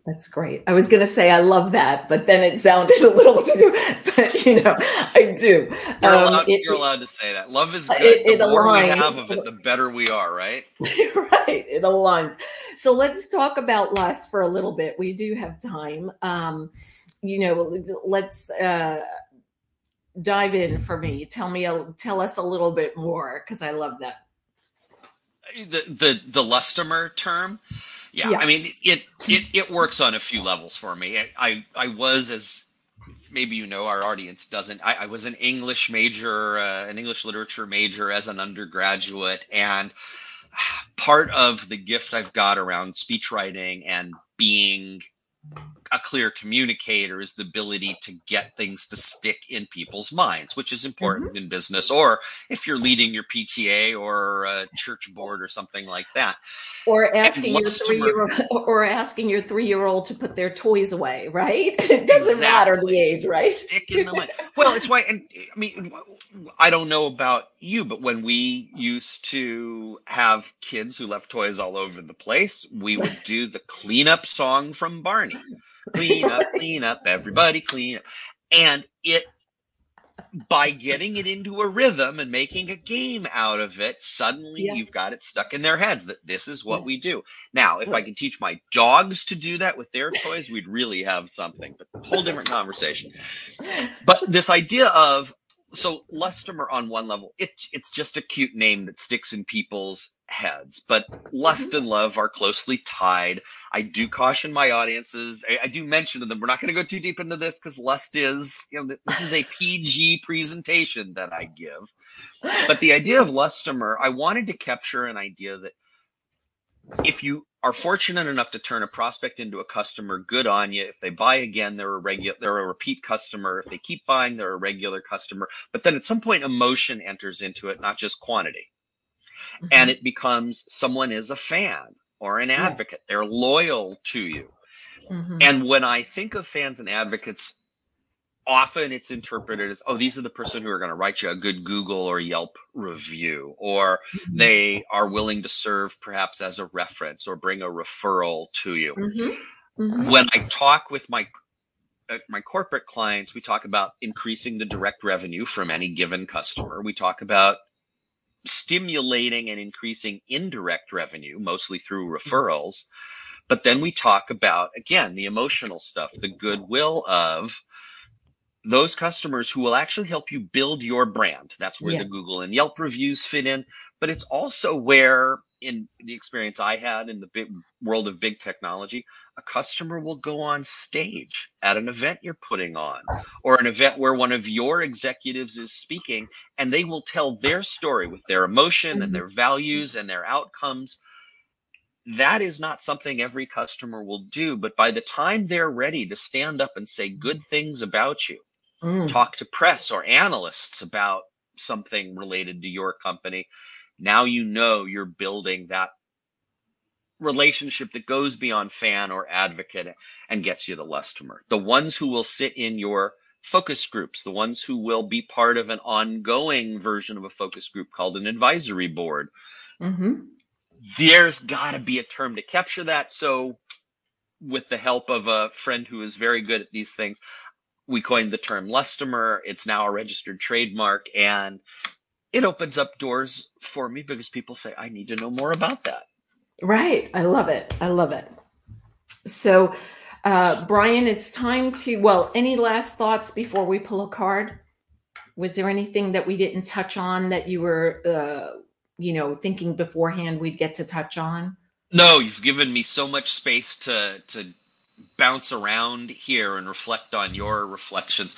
That's great. I was going to say I love that, but then it sounded a little too, but you know, I do. You're, Um, allowed, it- you're allowed to say that. Love is It- good. it the more we have of it, the better we are, right? right it aligns so let's talk about lust for a little bit we do have time um you know let's uh dive in for me tell me tell us a little bit more because i love that the the the lustomer term yeah, Yeah. i mean it it it works on a few levels for me i i, I was as maybe you know our audience doesn't i, I was an english major uh, an english literature major as an undergraduate and part of the gift i've got around speech writing and being a clear communicator is the ability to get things to stick in people's minds, which is important mm-hmm. in business, or if you're leading your PTA or a church board or something like that. or asking your three year or asking your three year old to put their toys away right it doesn't matter the age right Stick in the mind. Well, it's why, and I mean, I don't know about you, but when we used to have kids who left toys all over the place, we would do the cleanup song from Barney. Clean up, clean up, everybody clean up. And it, by getting it into a rhythm and making a game out of it, suddenly Yeah. you've got it stuck in their heads that this is what Yes. we do. Now, if I could teach my dogs to do that with their toys, we'd really have something, but a whole different conversation. But this idea of so lustomer on one level, it, it's just a cute name that sticks in people's heads. But lust mm-hmm. and love are closely tied. I do caution my audiences. I, I do mention to them, we're not going to go too deep into this because lust is, you know, this is a PG presentation that I give. But the idea of lustomer, I wanted to capture an idea that if you are fortunate enough to turn a prospect into a customer, good on you. If they buy again, they're a regular, they're a repeat customer. If they keep buying, they're a regular customer. But then at some point, emotion enters into it, not just quantity, and it becomes someone is a fan or an Yeah. advocate. They're loyal to you. Mhm. And when I think of fans and advocates, often it's interpreted as, oh, these are the person who are going to write you a good Google or Yelp review, or they are willing to serve perhaps as a reference or bring a referral to you. Mhm. Mhm. When I talk with my uh, my corporate clients, we talk about increasing the direct revenue from any given customer. We talk about stimulating and increasing indirect revenue, mostly through mm-hmm. referrals. But then we talk about, again, the emotional stuff, the goodwill of those customers who will actually help you build your brand. That's where Yeah. the Google and Yelp reviews fit in. But it's also where, in the experience I had in the big world of big technology, a customer will go on stage at an event you're putting on or an event where one of your executives is speaking and they will tell their story with their emotion Mhm. and their values and their outcomes that is not something every customer will do but by the time they're ready to stand up and say good things about you Mm. talk to press or analysts about something related to your company now you know you're building that relationship that goes beyond fan or advocate and gets you the customer the ones who will sit in your focus groups, the ones who will be part of an ongoing version of a focus group called an advisory board. Mm-hmm. There's got to be a term to capture that. So, with the help of a friend who is very good at these things, we coined the term Lustomer. It's now a registered trademark and it opens up doors for me because people say, I need to know more about that. Right. I love it. I love it. So, uh, Bryan, it's time to, well, any last thoughts before we pull a card? Was there anything that we didn't touch on that you were, uh, you know, thinking beforehand we'd get to touch on? No, you've given me so much space to, to bounce around here and reflect on your reflections.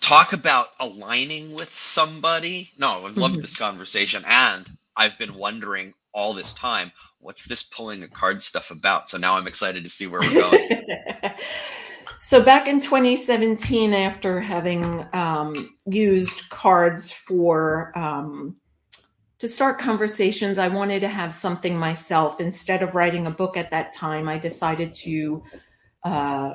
Talk about aligning with somebody. No, I've loved mm-hmm. this conversation. And I've been wondering all this time, what's this pulling a card stuff about? So now I'm excited to see where we're going. so back in 2017, after having um, used cards for um, to start conversations, I wanted to have something myself. Instead of writing a book at that time, I decided to uh,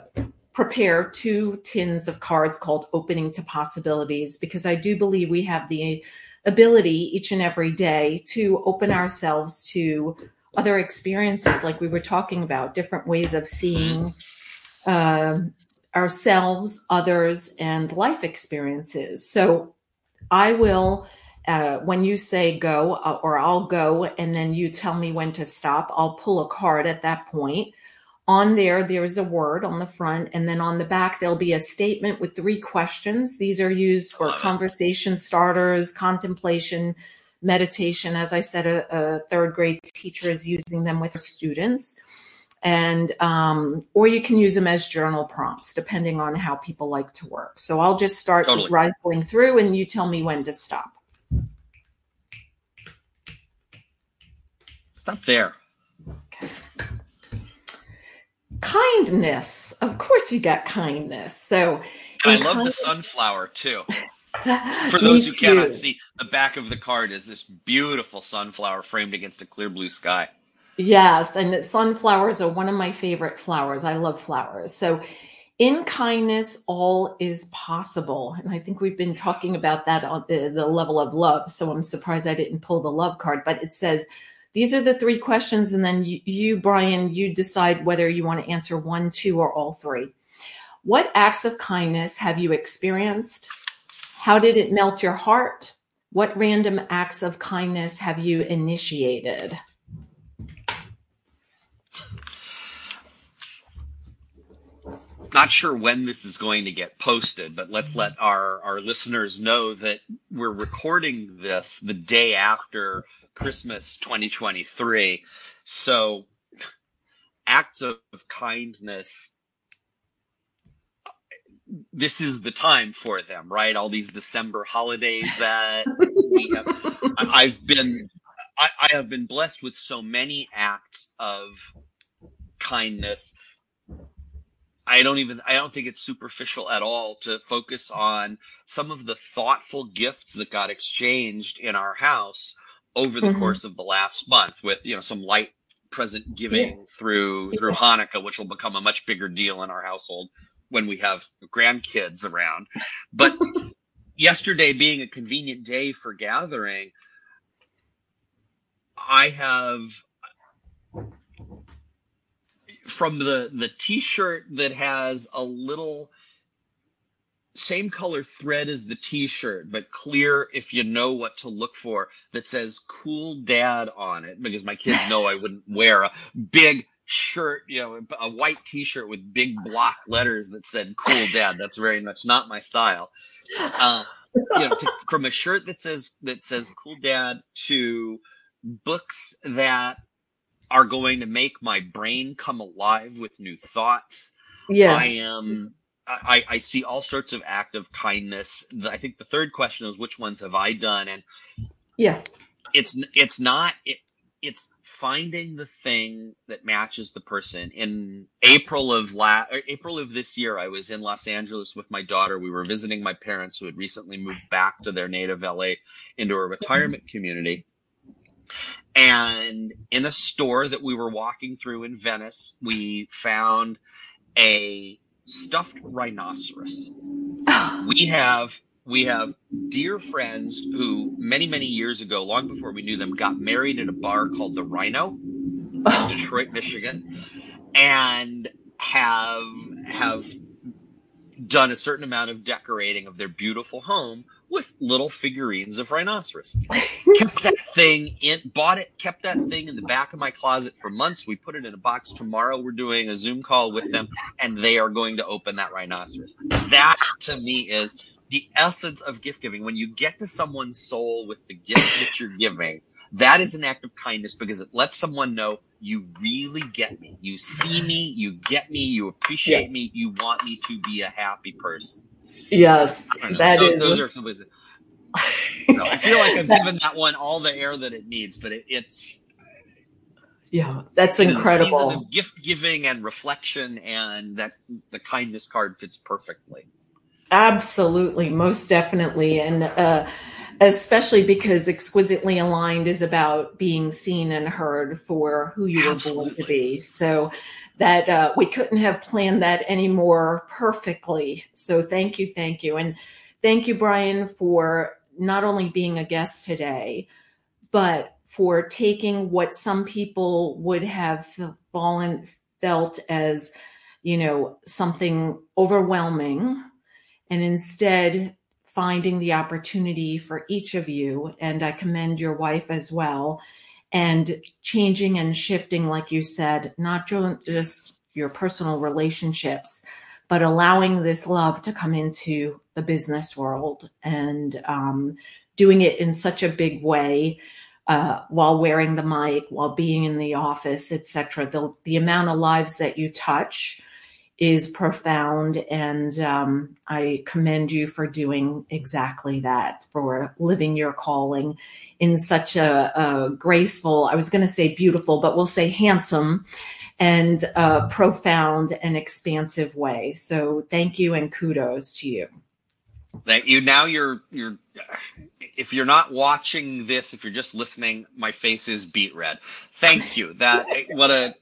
prepare two tins of cards called Opening to Possibilities because I do believe we have the ability each and every day to open ourselves to other experiences, like we were talking about, different ways of seeing uh, ourselves, others, and life experiences. So I will. Uh, when you say go uh, or I'll go and then you tell me when to stop, I'll pull a card at that point on there, there's a word on the front, and then on the back, there'll be a statement with three questions. These are used for conversation starters, contemplation, meditation. As I said, a, a third grade teacher is using them with her students. And, um, or you can use them as journal prompts, depending on how people like to work. So I'll just start totally. rifling through and you tell me when to stop. Stop there kindness. Of course, you got kindness. So I love kind- the sunflower too. For those who too. cannot see, the back of the card is this beautiful sunflower framed against a clear blue sky. Yes, and sunflowers are one of my favorite flowers. I love flowers. So, in kindness, all is possible. And I think we've been talking about that on the, the level of love. So, I'm surprised I didn't pull the love card, but it says, these are the three questions. And then you, you, Bryan, you decide whether you want to answer one, two, or all three. What acts of kindness have you experienced? How did it melt your heart? What random acts of kindness have you initiated? not sure when this is going to get posted, but let's let our, our listeners know that we're recording this the day after Christmas 2023. So acts of kindness this is the time for them, right? All these December holidays that we have. I've been, I, I, have been blessed with so many acts of kindness. I don't even, I don't think it's superficial at all to focus on some of the thoughtful gifts that got exchanged in our house over the mm-hmm. course of the last month with you know some light present giving yeah. through through yeah. Hanukkah, which will become a much bigger deal in our household when we have grandkids around. But yesterday being a convenient day for gathering, I have from the the t-shirt that has a little same color thread as the t-shirt, but clear if you know what to look for that says cool dad on it because my kids know I wouldn't wear a big shirt, you know, a white t-shirt with big block letters that said cool dad. That's very much not my style. Uh, you know, to, from a shirt that says, that says cool dad to books that are going to make my brain come alive with new thoughts. Yeah. I am I, I see all sorts of act of kindness. I think the third question is which ones have I done? And yeah, it's it's not it, it's finding the thing that matches the person. In April of la- April of this year, I was in Los Angeles with my daughter. We were visiting my parents who had recently moved back to their native LA into a retirement community. And in a store that we were walking through in Venice, we found a stuffed rhinoceros. Oh. we have we have dear friends who many many years ago long before we knew them got married at a bar called the rhino in oh. detroit michigan and have have done a certain amount of decorating of their beautiful home with little figurines of rhinoceros. kept that thing in, bought it, kept that thing in the back of my closet for months. We put it in a box. Tomorrow we're doing a Zoom call with them and they are going to open that rhinoceros. That to me is the essence of gift giving. When you get to someone's soul with the gift that you're giving, that is an act of kindness because it lets someone know you really get me. You see me, you get me, you appreciate yeah. me, you want me to be a happy person. Yes, that those, is. those, are some ways. I feel like I've given that one all the air that it needs, but it, it's. Yeah, that's incredible. gift giving and reflection, and that the kindness card fits perfectly. Absolutely, most definitely, and uh, especially because exquisitely aligned is about being seen and heard for who you Absolutely. were born to be. So that uh, we couldn't have planned that any more perfectly. So thank you, thank you, and thank you, Bryan, for not only being a guest today, but for taking what some people would have fallen felt as, you know, something overwhelming, and instead finding the opportunity for each of you, and I commend your wife as well, and changing and shifting, like you said, not just your personal relationships, but allowing this love to come into the business world and um, doing it in such a big way uh, while wearing the mic, while being in the office, etc. The, the amount of lives that you touch is profound. And um, I commend you for doing exactly that, for living your calling in such a, a graceful, I was going to say beautiful, but we'll say handsome and uh, profound and expansive way. So thank you and kudos to you. Thank you. Now you're, you're, if you're not watching this, if you're just listening, my face is beet red. Thank you. That, what a,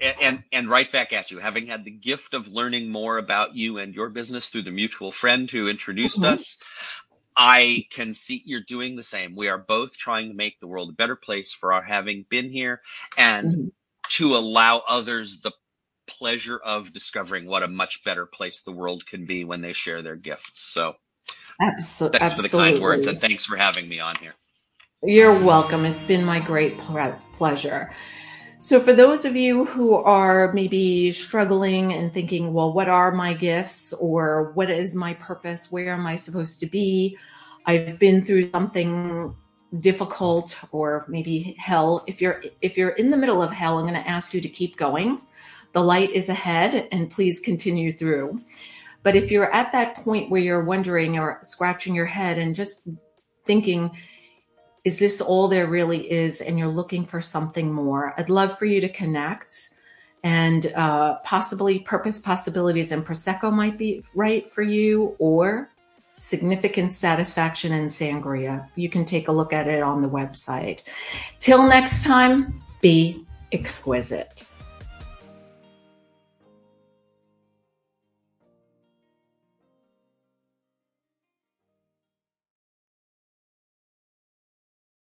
and and right back at you having had the gift of learning more about you and your business through the mutual friend who introduced mm-hmm. us i can see you're doing the same we are both trying to make the world a better place for our having been here and mm-hmm. to allow others the pleasure of discovering what a much better place the world can be when they share their gifts so Absol- thanks for the kind words and thanks for having me on here you're welcome it's been my great pleasure so, for those of you who are maybe struggling and thinking, well, what are my gifts or what is my purpose? Where am I supposed to be? I've been through something difficult or maybe hell. If you're if you're in the middle of hell, I'm going to ask you to keep going. The light is ahead and please continue through. But if you're at that point where you're wondering or scratching your head and just thinking, is this all there really is? And you're looking for something more i'd love for you to connect. And uh, possibly purpose possibilities and prosecco might be right for you or significant satisfaction in sangria. You can take a look at it on the website. Till next time be exquisite